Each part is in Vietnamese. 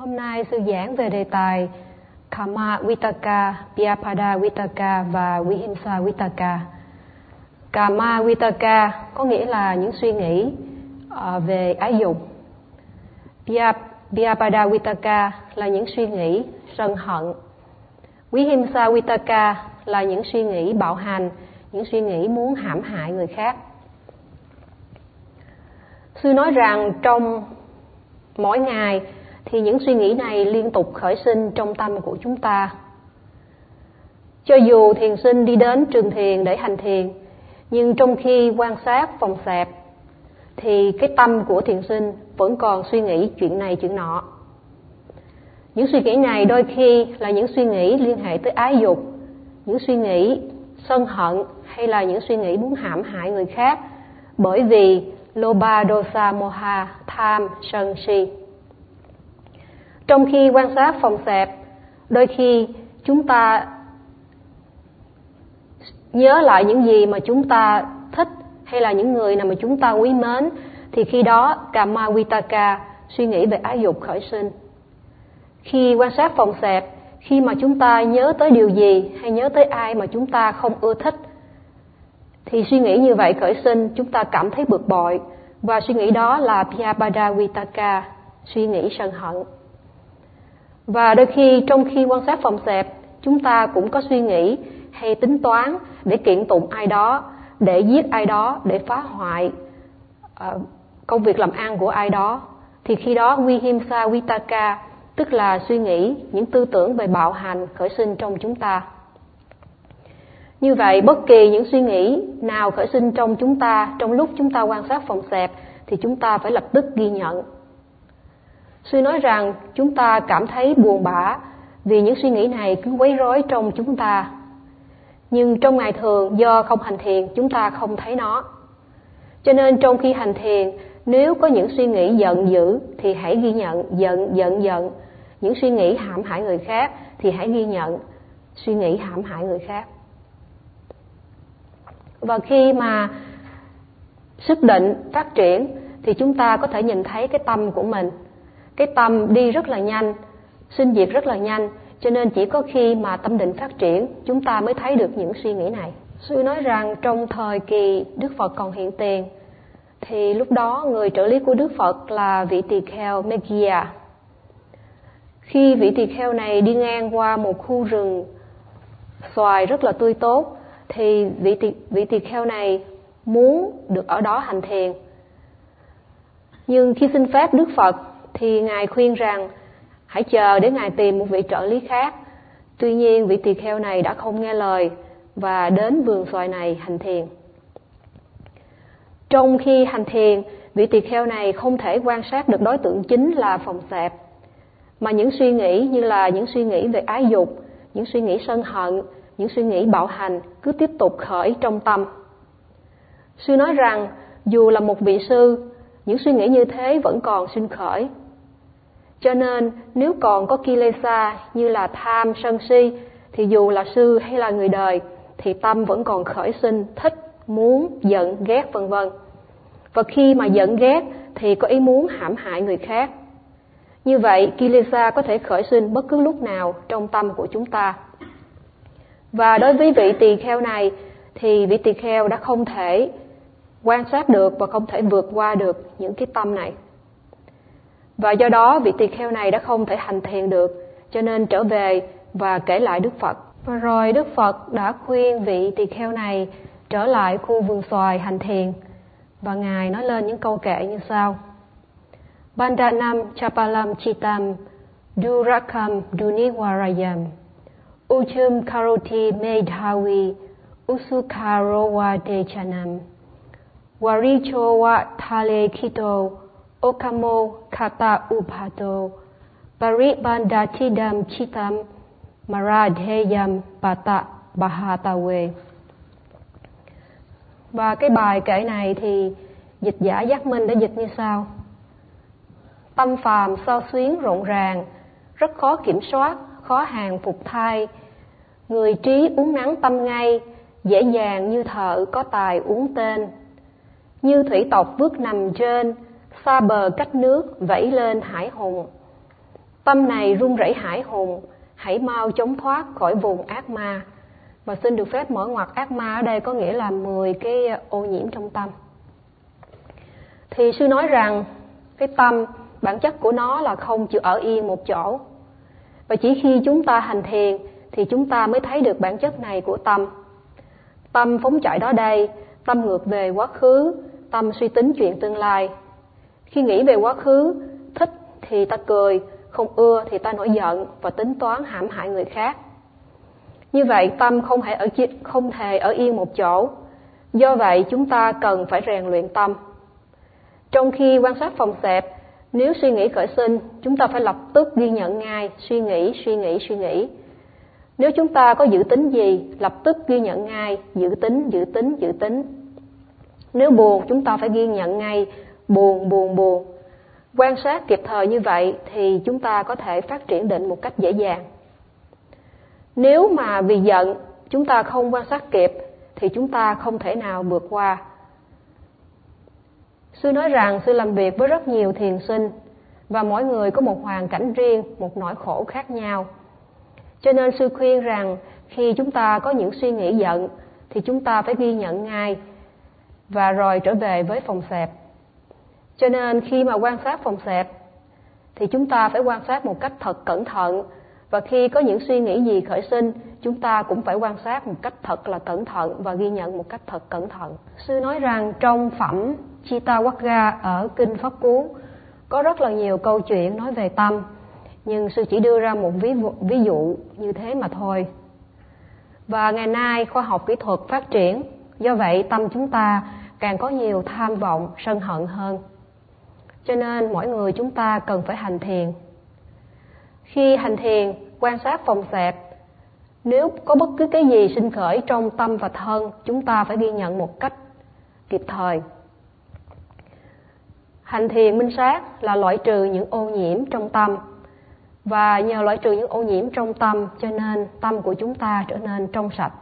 Hôm nay sư giảng về đề tài Kama Vitaka, Vyapada Vitaka và Vihimsa Vitaka. Kama Vitaka có nghĩa là những suy nghĩ ờ, về ái dục. Vyapada Vitaka là những suy nghĩ sân hận. Vihimsa Vitaka là những suy nghĩ bạo hành, những suy nghĩ muốn hãm hại người khác. Sư nói rằng trong mỗi ngày thì những suy nghĩ này liên tục khởi sinh trong tâm của chúng ta. Cho dù thiền sinh đi đến trường thiền để hành thiền, nhưng trong khi quan sát phòng xẹp, thì cái tâm của thiền sinh vẫn còn suy nghĩ chuyện này chuyện nọ. Những suy nghĩ này đôi khi là những suy nghĩ liên hệ tới ái dục, những suy nghĩ sân hận hay là những suy nghĩ muốn hãm hại người khác bởi vì loba dosa moha tham sân si trong khi quan sát phòng xẹp đôi khi chúng ta nhớ lại những gì mà chúng ta thích hay là những người nào mà chúng ta quý mến thì khi đó kama vitaka suy nghĩ về ái dục khởi sinh khi quan sát phòng xẹp khi mà chúng ta nhớ tới điều gì hay nhớ tới ai mà chúng ta không ưa thích thì suy nghĩ như vậy khởi sinh chúng ta cảm thấy bực bội và suy nghĩ đó là Pyapada Vitaka, suy nghĩ sân hận. Và đôi khi trong khi quan sát phòng xẹp, chúng ta cũng có suy nghĩ hay tính toán để kiện tụng ai đó, để giết ai đó, để phá hoại uh, công việc làm ăn của ai đó. Thì khi đó Vihimsa Vitaka, tức là suy nghĩ, những tư tưởng về bạo hành khởi sinh trong chúng ta. Như vậy, bất kỳ những suy nghĩ nào khởi sinh trong chúng ta trong lúc chúng ta quan sát phòng xẹp thì chúng ta phải lập tức ghi nhận Sư nói rằng chúng ta cảm thấy buồn bã vì những suy nghĩ này cứ quấy rối trong chúng ta. Nhưng trong ngày thường, do không hành thiền, chúng ta không thấy nó. Cho nên trong khi hành thiền, nếu có những suy nghĩ giận dữ, thì hãy ghi nhận, giận giận giận. Những suy nghĩ hãm hại người khác, thì hãy ghi nhận suy nghĩ hãm hại người khác. Và khi mà sức định phát triển, thì chúng ta có thể nhìn thấy cái tâm của mình cái tâm đi rất là nhanh sinh diệt rất là nhanh cho nên chỉ có khi mà tâm định phát triển chúng ta mới thấy được những suy nghĩ này. Sư nói rằng trong thời kỳ đức phật còn hiện tiền thì lúc đó người trợ lý của đức phật là vị tỳ kheo megia. Khi vị tỳ kheo này đi ngang qua một khu rừng xoài rất là tươi tốt thì vị tỳ, vị tỳ kheo này muốn được ở đó hành thiền. Nhưng khi xin phép đức phật thì ngài khuyên rằng, hãy chờ để ngài tìm một vị trợ lý khác. Tuy nhiên, vị tỳ kheo này đã không nghe lời và đến vườn xoài này hành thiền. Trong khi hành thiền, vị tỳ kheo này không thể quan sát được đối tượng chính là phòng xẹp, mà những suy nghĩ như là những suy nghĩ về ái dục, những suy nghĩ sân hận, những suy nghĩ bạo hành cứ tiếp tục khởi trong tâm. Sư nói rằng, dù là một vị sư, những suy nghĩ như thế vẫn còn sinh khởi cho nên nếu còn có kilesa như là tham, sân si thì dù là sư hay là người đời thì tâm vẫn còn khởi sinh thích, muốn, giận, ghét vân vân. Và khi mà giận ghét thì có ý muốn hãm hại người khác. Như vậy, kilesa có thể khởi sinh bất cứ lúc nào trong tâm của chúng ta. Và đối với vị tỳ kheo này thì vị tỳ kheo đã không thể quan sát được và không thể vượt qua được những cái tâm này và do đó vị tỳ kheo này đã không thể hành thiền được, cho nên trở về và kể lại đức phật. Và rồi đức phật đã khuyên vị tỳ kheo này trở lại khu vườn xoài hành thiền. Và ngài nói lên những câu kệ như sau. Bandanam chapalam chitam durakam duniwarayam. Uchum karoti medhavi usukarowa dechanam. Warichowa thale kito okamo kata upato paribandachidam chitam, maradheyam Pata bahatawe. Và cái bài kể này thì dịch giả giác minh đã dịch như sau. Tâm phàm sao xuyến rộn ràng, rất khó kiểm soát, khó hàng phục thai. Người trí uống nắng tâm ngay, dễ dàng như thợ có tài uống tên. Như thủy tộc vước nằm trên xa bờ cách nước vẫy lên hải hùng Tâm này run rẩy hải hùng, hãy mau chống thoát khỏi vùng ác ma. Và xin được phép mở ngoặt ác ma ở đây có nghĩa là 10 cái ô nhiễm trong tâm. Thì sư nói rằng cái tâm bản chất của nó là không chịu ở yên một chỗ. Và chỉ khi chúng ta hành thiền thì chúng ta mới thấy được bản chất này của tâm. Tâm phóng chạy đó đây, tâm ngược về quá khứ, tâm suy tính chuyện tương lai. Khi nghĩ về quá khứ, thích thì ta cười, không ưa thì ta nổi giận và tính toán hãm hại người khác. Như vậy tâm không thể ở không thể ở yên một chỗ. Do vậy chúng ta cần phải rèn luyện tâm. Trong khi quan sát phòng xẹp, nếu suy nghĩ khởi sinh, chúng ta phải lập tức ghi nhận ngay, suy nghĩ, suy nghĩ, suy nghĩ. Nếu chúng ta có dự tính gì, lập tức ghi nhận ngay, dự tính, dự tính, dự tính. Nếu buồn, chúng ta phải ghi nhận ngay, buồn, buồn, buồn. Quan sát kịp thời như vậy thì chúng ta có thể phát triển định một cách dễ dàng. Nếu mà vì giận chúng ta không quan sát kịp thì chúng ta không thể nào vượt qua. Sư nói rằng sư làm việc với rất nhiều thiền sinh và mỗi người có một hoàn cảnh riêng, một nỗi khổ khác nhau. Cho nên sư khuyên rằng khi chúng ta có những suy nghĩ giận thì chúng ta phải ghi nhận ngay và rồi trở về với phòng xẹp. Cho nên khi mà quan sát phòng xẹp thì chúng ta phải quan sát một cách thật cẩn thận và khi có những suy nghĩ gì khởi sinh, chúng ta cũng phải quan sát một cách thật là cẩn thận và ghi nhận một cách thật cẩn thận. Sư nói rằng trong phẩm Chita Wagga ở Kinh Pháp Cú có rất là nhiều câu chuyện nói về tâm, nhưng sư chỉ đưa ra một ví, ví dụ như thế mà thôi. Và ngày nay khoa học kỹ thuật phát triển, do vậy tâm chúng ta càng có nhiều tham vọng, sân hận hơn. Cho nên mỗi người chúng ta cần phải hành thiền khi hành thiền, quan sát phòng xẹp, nếu có bất cứ cái gì sinh khởi trong tâm và thân, chúng ta phải ghi nhận một cách kịp thời. Hành thiền minh sát là loại trừ những ô nhiễm trong tâm và nhờ loại trừ những ô nhiễm trong tâm cho nên tâm của chúng ta trở nên trong sạch.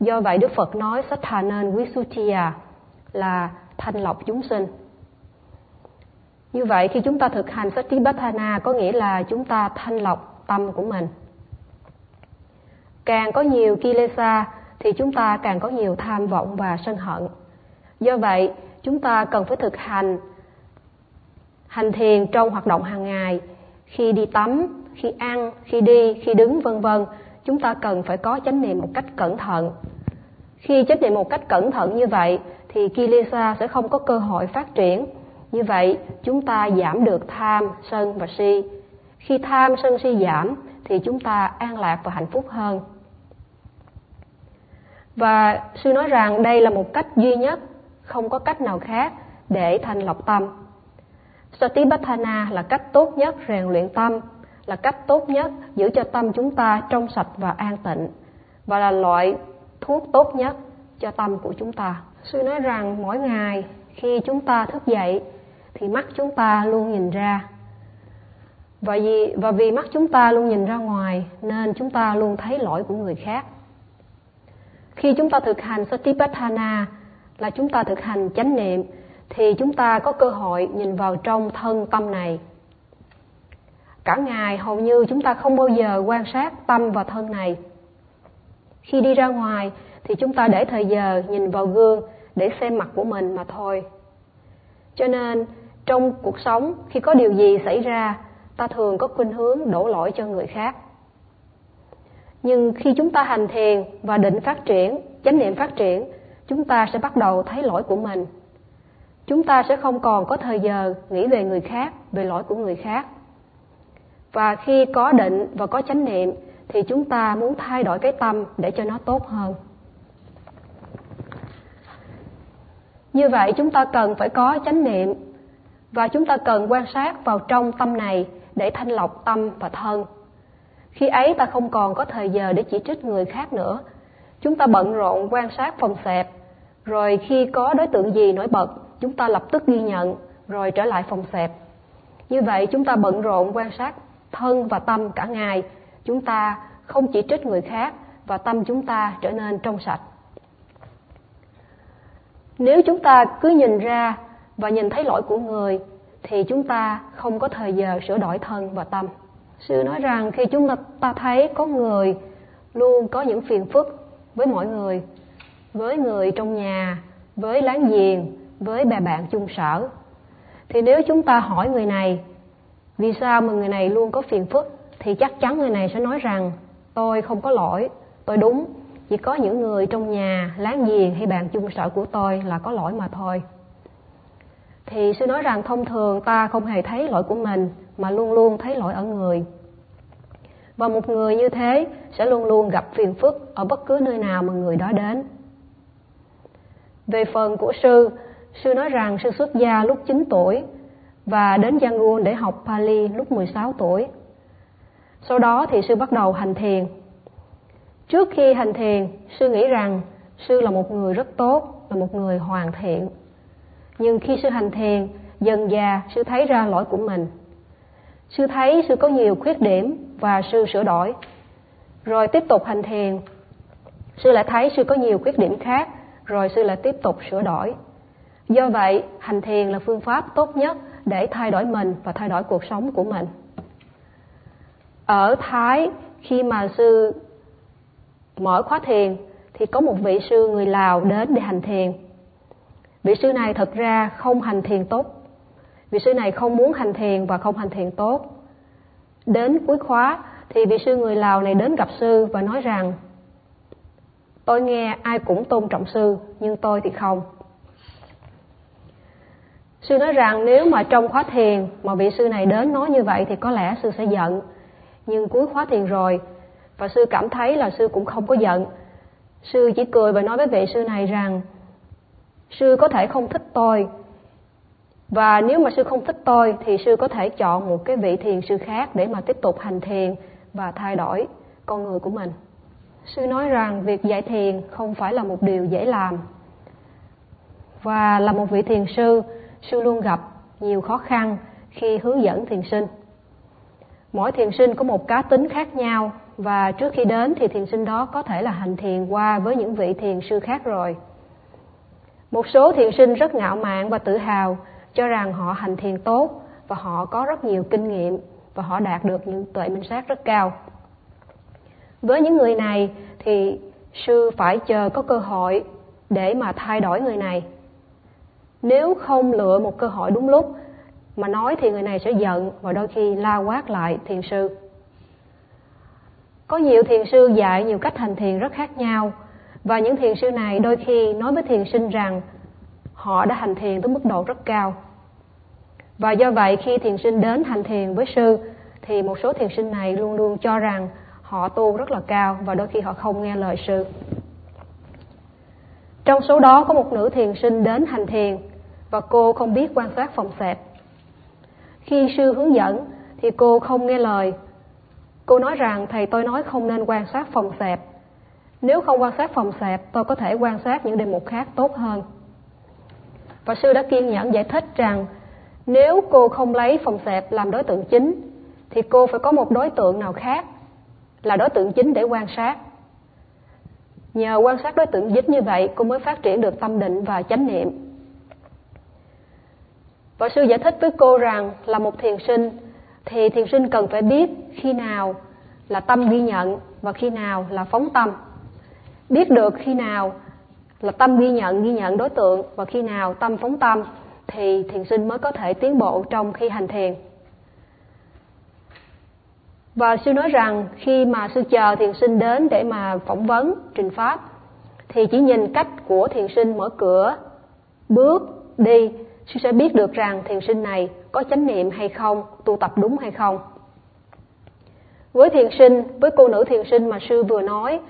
Do vậy Đức Phật nói Sát nên quý à", là thanh lọc chúng sinh. Như vậy khi chúng ta thực hành Satipatthana có nghĩa là chúng ta thanh lọc tâm của mình. Càng có nhiều kilesa thì chúng ta càng có nhiều tham vọng và sân hận. Do vậy, chúng ta cần phải thực hành hành thiền trong hoạt động hàng ngày, khi đi tắm, khi ăn, khi đi, khi đứng vân vân, chúng ta cần phải có chánh niệm một cách cẩn thận. Khi chánh niệm một cách cẩn thận như vậy thì kilesa sẽ không có cơ hội phát triển như vậy, chúng ta giảm được tham, sân và si. Khi tham, sân, si giảm thì chúng ta an lạc và hạnh phúc hơn. Và sư nói rằng đây là một cách duy nhất, không có cách nào khác để thanh lọc tâm. Satipatthana là cách tốt nhất rèn luyện tâm, là cách tốt nhất giữ cho tâm chúng ta trong sạch và an tịnh và là loại thuốc tốt nhất cho tâm của chúng ta. Sư nói rằng mỗi ngày khi chúng ta thức dậy thì mắt chúng ta luôn nhìn ra. Và vì và vì mắt chúng ta luôn nhìn ra ngoài, nên chúng ta luôn thấy lỗi của người khác. Khi chúng ta thực hành satipatthana là chúng ta thực hành chánh niệm, thì chúng ta có cơ hội nhìn vào trong thân tâm này. Cả ngày hầu như chúng ta không bao giờ quan sát tâm và thân này. Khi đi ra ngoài thì chúng ta để thời giờ nhìn vào gương để xem mặt của mình mà thôi. Cho nên trong cuộc sống, khi có điều gì xảy ra, ta thường có khuynh hướng đổ lỗi cho người khác. Nhưng khi chúng ta hành thiền và định phát triển, chánh niệm phát triển, chúng ta sẽ bắt đầu thấy lỗi của mình. Chúng ta sẽ không còn có thời giờ nghĩ về người khác, về lỗi của người khác. Và khi có định và có chánh niệm, thì chúng ta muốn thay đổi cái tâm để cho nó tốt hơn. Như vậy, chúng ta cần phải có chánh niệm và chúng ta cần quan sát vào trong tâm này để thanh lọc tâm và thân. Khi ấy ta không còn có thời giờ để chỉ trích người khác nữa. Chúng ta bận rộn quan sát phòng xẹp. Rồi khi có đối tượng gì nổi bật, chúng ta lập tức ghi nhận, rồi trở lại phòng xẹp. Như vậy chúng ta bận rộn quan sát thân và tâm cả ngày. Chúng ta không chỉ trích người khác và tâm chúng ta trở nên trong sạch. Nếu chúng ta cứ nhìn ra và nhìn thấy lỗi của người thì chúng ta không có thời giờ sửa đổi thân và tâm. Sư nói rằng khi chúng ta, ta thấy có người luôn có những phiền phức với mọi người với người trong nhà với láng giềng với bè bạn chung sở thì nếu chúng ta hỏi người này vì sao mà người này luôn có phiền phức? thì chắc chắn người này sẽ nói rằng tôi không có lỗi tôi đúng chỉ có những người trong nhà láng giềng hay bạn chung sở của tôi là có lỗi mà thôi thì sư nói rằng thông thường ta không hề thấy lỗi của mình mà luôn luôn thấy lỗi ở người và một người như thế sẽ luôn luôn gặp phiền phức ở bất cứ nơi nào mà người đó đến về phần của sư sư nói rằng sư xuất gia lúc 9 tuổi và đến Yangon để học Pali lúc 16 tuổi. Sau đó thì sư bắt đầu hành thiền. Trước khi hành thiền, sư nghĩ rằng sư là một người rất tốt, là một người hoàn thiện. Nhưng khi sư hành thiền, dần già sư thấy ra lỗi của mình. Sư thấy sư có nhiều khuyết điểm và sư sửa đổi. Rồi tiếp tục hành thiền, sư lại thấy sư có nhiều khuyết điểm khác, rồi sư lại tiếp tục sửa đổi. Do vậy, hành thiền là phương pháp tốt nhất để thay đổi mình và thay đổi cuộc sống của mình. Ở Thái, khi mà sư mở khóa thiền thì có một vị sư người Lào đến để hành thiền. Vị sư này thật ra không hành thiền tốt. Vị sư này không muốn hành thiền và không hành thiền tốt. Đến cuối khóa thì vị sư người Lào này đến gặp sư và nói rằng Tôi nghe ai cũng tôn trọng sư, nhưng tôi thì không. Sư nói rằng nếu mà trong khóa thiền mà vị sư này đến nói như vậy thì có lẽ sư sẽ giận. Nhưng cuối khóa thiền rồi và sư cảm thấy là sư cũng không có giận. Sư chỉ cười và nói với vị sư này rằng sư có thể không thích tôi và nếu mà sư không thích tôi thì sư có thể chọn một cái vị thiền sư khác để mà tiếp tục hành thiền và thay đổi con người của mình. Sư nói rằng việc dạy thiền không phải là một điều dễ làm. Và là một vị thiền sư, sư luôn gặp nhiều khó khăn khi hướng dẫn thiền sinh. Mỗi thiền sinh có một cá tính khác nhau và trước khi đến thì thiền sinh đó có thể là hành thiền qua với những vị thiền sư khác rồi. Một số thiền sinh rất ngạo mạn và tự hào, cho rằng họ hành thiền tốt và họ có rất nhiều kinh nghiệm và họ đạt được những tuệ minh sát rất cao. Với những người này thì sư phải chờ có cơ hội để mà thay đổi người này. Nếu không lựa một cơ hội đúng lúc mà nói thì người này sẽ giận và đôi khi la quát lại thiền sư. Có nhiều thiền sư dạy nhiều cách hành thiền rất khác nhau và những thiền sư này đôi khi nói với thiền sinh rằng họ đã hành thiền tới mức độ rất cao. Và do vậy, khi thiền sinh đến hành thiền với sư, thì một số thiền sinh này luôn luôn cho rằng họ tu rất là cao và đôi khi họ không nghe lời sư. Trong số đó có một nữ thiền sinh đến hành thiền và cô không biết quan sát phòng xẹp. Khi sư hướng dẫn thì cô không nghe lời. Cô nói rằng, thầy, tôi nói không nên quan sát phòng xẹp. Nếu không quan sát phòng sạp, tôi có thể quan sát những đề mục khác tốt hơn. Và sư đã kiên nhẫn giải thích rằng nếu cô không lấy phòng sạp làm đối tượng chính thì cô phải có một đối tượng nào khác là đối tượng chính để quan sát. Nhờ quan sát đối tượng dính như vậy, cô mới phát triển được tâm định và chánh niệm. Và sư giải thích với cô rằng là một thiền sinh thì thiền sinh cần phải biết khi nào là tâm ghi nhận và khi nào là phóng tâm. Biết được khi nào là tâm ghi nhận ghi nhận đối tượng và khi nào tâm phóng tâm thì thiền sinh mới có thể tiến bộ trong khi hành thiền. Và sư nói rằng khi mà sư chờ thiền sinh đến để mà phỏng vấn, trình pháp thì chỉ nhìn cách của thiền sinh mở cửa, bước, đi, sư sẽ biết được rằng thiền sinh này có chánh niệm hay không, tu tập đúng hay không. Với thiền sinh, với cô nữ thiền sinh mà sư vừa nói,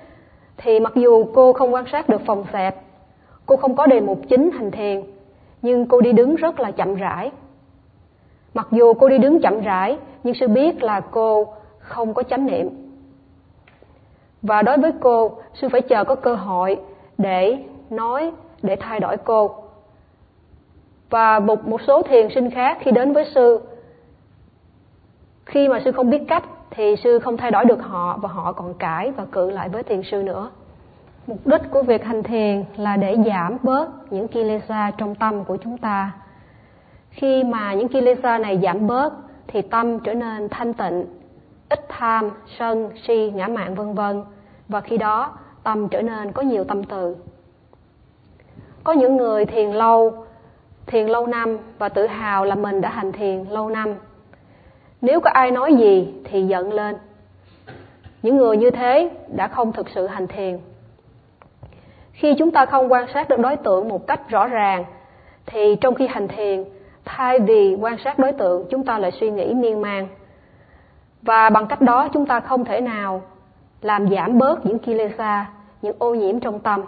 thì mặc dù cô không quan sát được phòng xẹp, cô không có đề mục chính hành thiền, nhưng cô đi đứng rất là chậm rãi. Mặc dù cô đi đứng chậm rãi, nhưng sư biết là cô không có chánh niệm. Và đối với cô, sư phải chờ có cơ hội để nói, để thay đổi cô. Và một, một số thiền sinh khác khi đến với sư, khi mà sư không biết cách thì sư không thay đổi được họ và họ còn cãi và cự lại với thiền sư nữa. Mục đích của việc hành thiền là để giảm bớt những kilesa trong tâm của chúng ta. Khi mà những kilesa này giảm bớt thì tâm trở nên thanh tịnh, ít tham, sân, si, ngã mạn vân vân và khi đó tâm trở nên có nhiều tâm từ. Có những người thiền lâu, thiền lâu năm và tự hào là mình đã hành thiền lâu năm. Nếu có ai nói gì thì giận lên. Những người như thế đã không thực sự hành thiền. Khi chúng ta không quan sát được đối tượng một cách rõ ràng thì trong khi hành thiền, thay vì quan sát đối tượng, chúng ta lại suy nghĩ miên man. Và bằng cách đó chúng ta không thể nào làm giảm bớt những kilesa, những ô nhiễm trong tâm.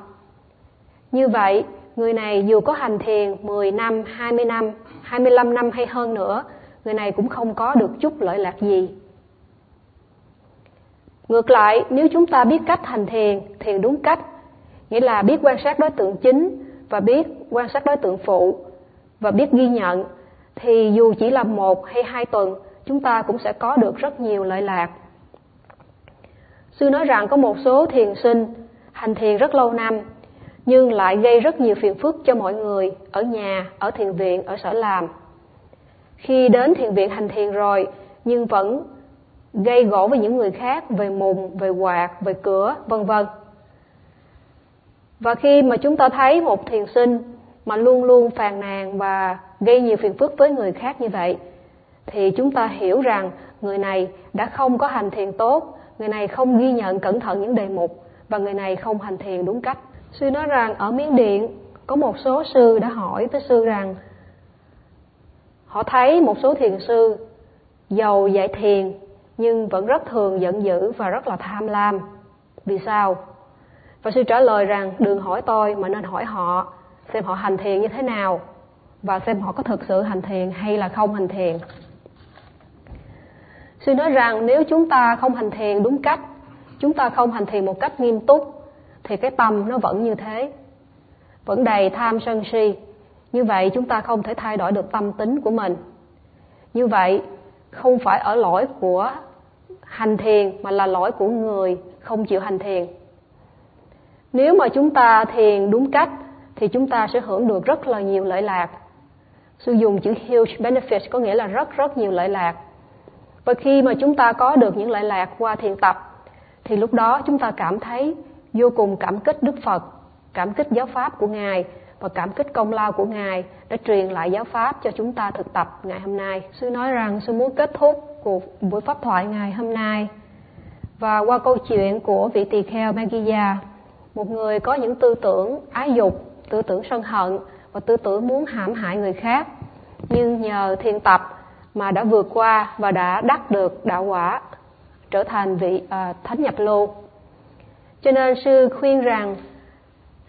Như vậy, người này dù có hành thiền 10 năm, 20 năm, 25 năm hay hơn nữa, người này cũng không có được chút lợi lạc gì. Ngược lại, nếu chúng ta biết cách hành thiền, thiền đúng cách, nghĩa là biết quan sát đối tượng chính và biết quan sát đối tượng phụ và biết ghi nhận, thì dù chỉ là một hay hai tuần, chúng ta cũng sẽ có được rất nhiều lợi lạc. Sư nói rằng có một số thiền sinh hành thiền rất lâu năm nhưng lại gây rất nhiều phiền phức cho mọi người ở nhà, ở thiền viện, ở sở làm. Khi đến thiền viện hành thiền rồi nhưng vẫn gây gỗ với những người khác về mùng, về quạt, về cửa, vân vân. Và khi mà chúng ta thấy một thiền sinh mà luôn luôn phàn nàn và gây nhiều phiền phức với người khác như vậy thì chúng ta hiểu rằng người này đã không có hành thiền tốt, người này không ghi nhận cẩn thận những đề mục và người này không hành thiền đúng cách. Sư nói rằng ở Miến Điện có một số sư đã hỏi tới sư rằng họ thấy một số thiền sư giàu dạy thiền nhưng vẫn rất thường giận dữ và rất là tham lam. Vì sao? Và sư trả lời rằng đừng hỏi tôi mà nên hỏi họ xem họ hành thiền như thế nào và xem họ có thực sự hành thiền hay là không hành thiền. Sư nói rằng nếu chúng ta không hành thiền đúng cách, chúng ta không hành thiền một cách nghiêm túc thì cái tâm nó vẫn như thế. Vẫn đầy tham sân si. Như vậy chúng ta không thể thay đổi được tâm tính của mình. Như vậy không phải ở lỗi của hành thiền mà là lỗi của người không chịu hành thiền. Nếu mà chúng ta thiền đúng cách thì chúng ta sẽ hưởng được rất là nhiều lợi lạc. sử dụng chữ huge benefit có nghĩa là rất rất nhiều lợi lạc. Và khi mà chúng ta có được những lợi lạc qua thiền tập thì lúc đó chúng ta cảm thấy vô cùng cảm kích Đức Phật, cảm kích giáo pháp của Ngài và cảm kích công lao của Ngài đã truyền lại giáo pháp cho chúng ta thực tập ngày hôm nay. Sư nói rằng sư muốn kết thúc cuộc buổi pháp thoại ngày hôm nay. Và qua câu chuyện của vị tỳ kheo Magiya, một người có những tư tưởng ái dục, tư tưởng sân hận và tư tưởng muốn hãm hại người khác, nhưng nhờ thiền tập mà đã vượt qua và đã đắc được đạo quả trở thành vị à, thánh nhập lưu. Cho nên sư khuyên rằng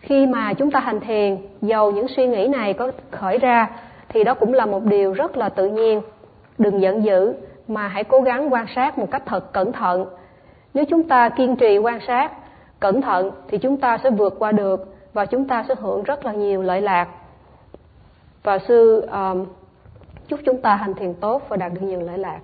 khi mà chúng ta hành thiền dầu những suy nghĩ này có khởi ra thì đó cũng là một điều rất là tự nhiên. Đừng giận dữ mà hãy cố gắng quan sát một cách thật cẩn thận. Nếu chúng ta kiên trì quan sát cẩn thận thì chúng ta sẽ vượt qua được và chúng ta sẽ hưởng rất là nhiều lợi lạc. Và sư um, chúc chúng ta hành thiền tốt và đạt được nhiều lợi lạc.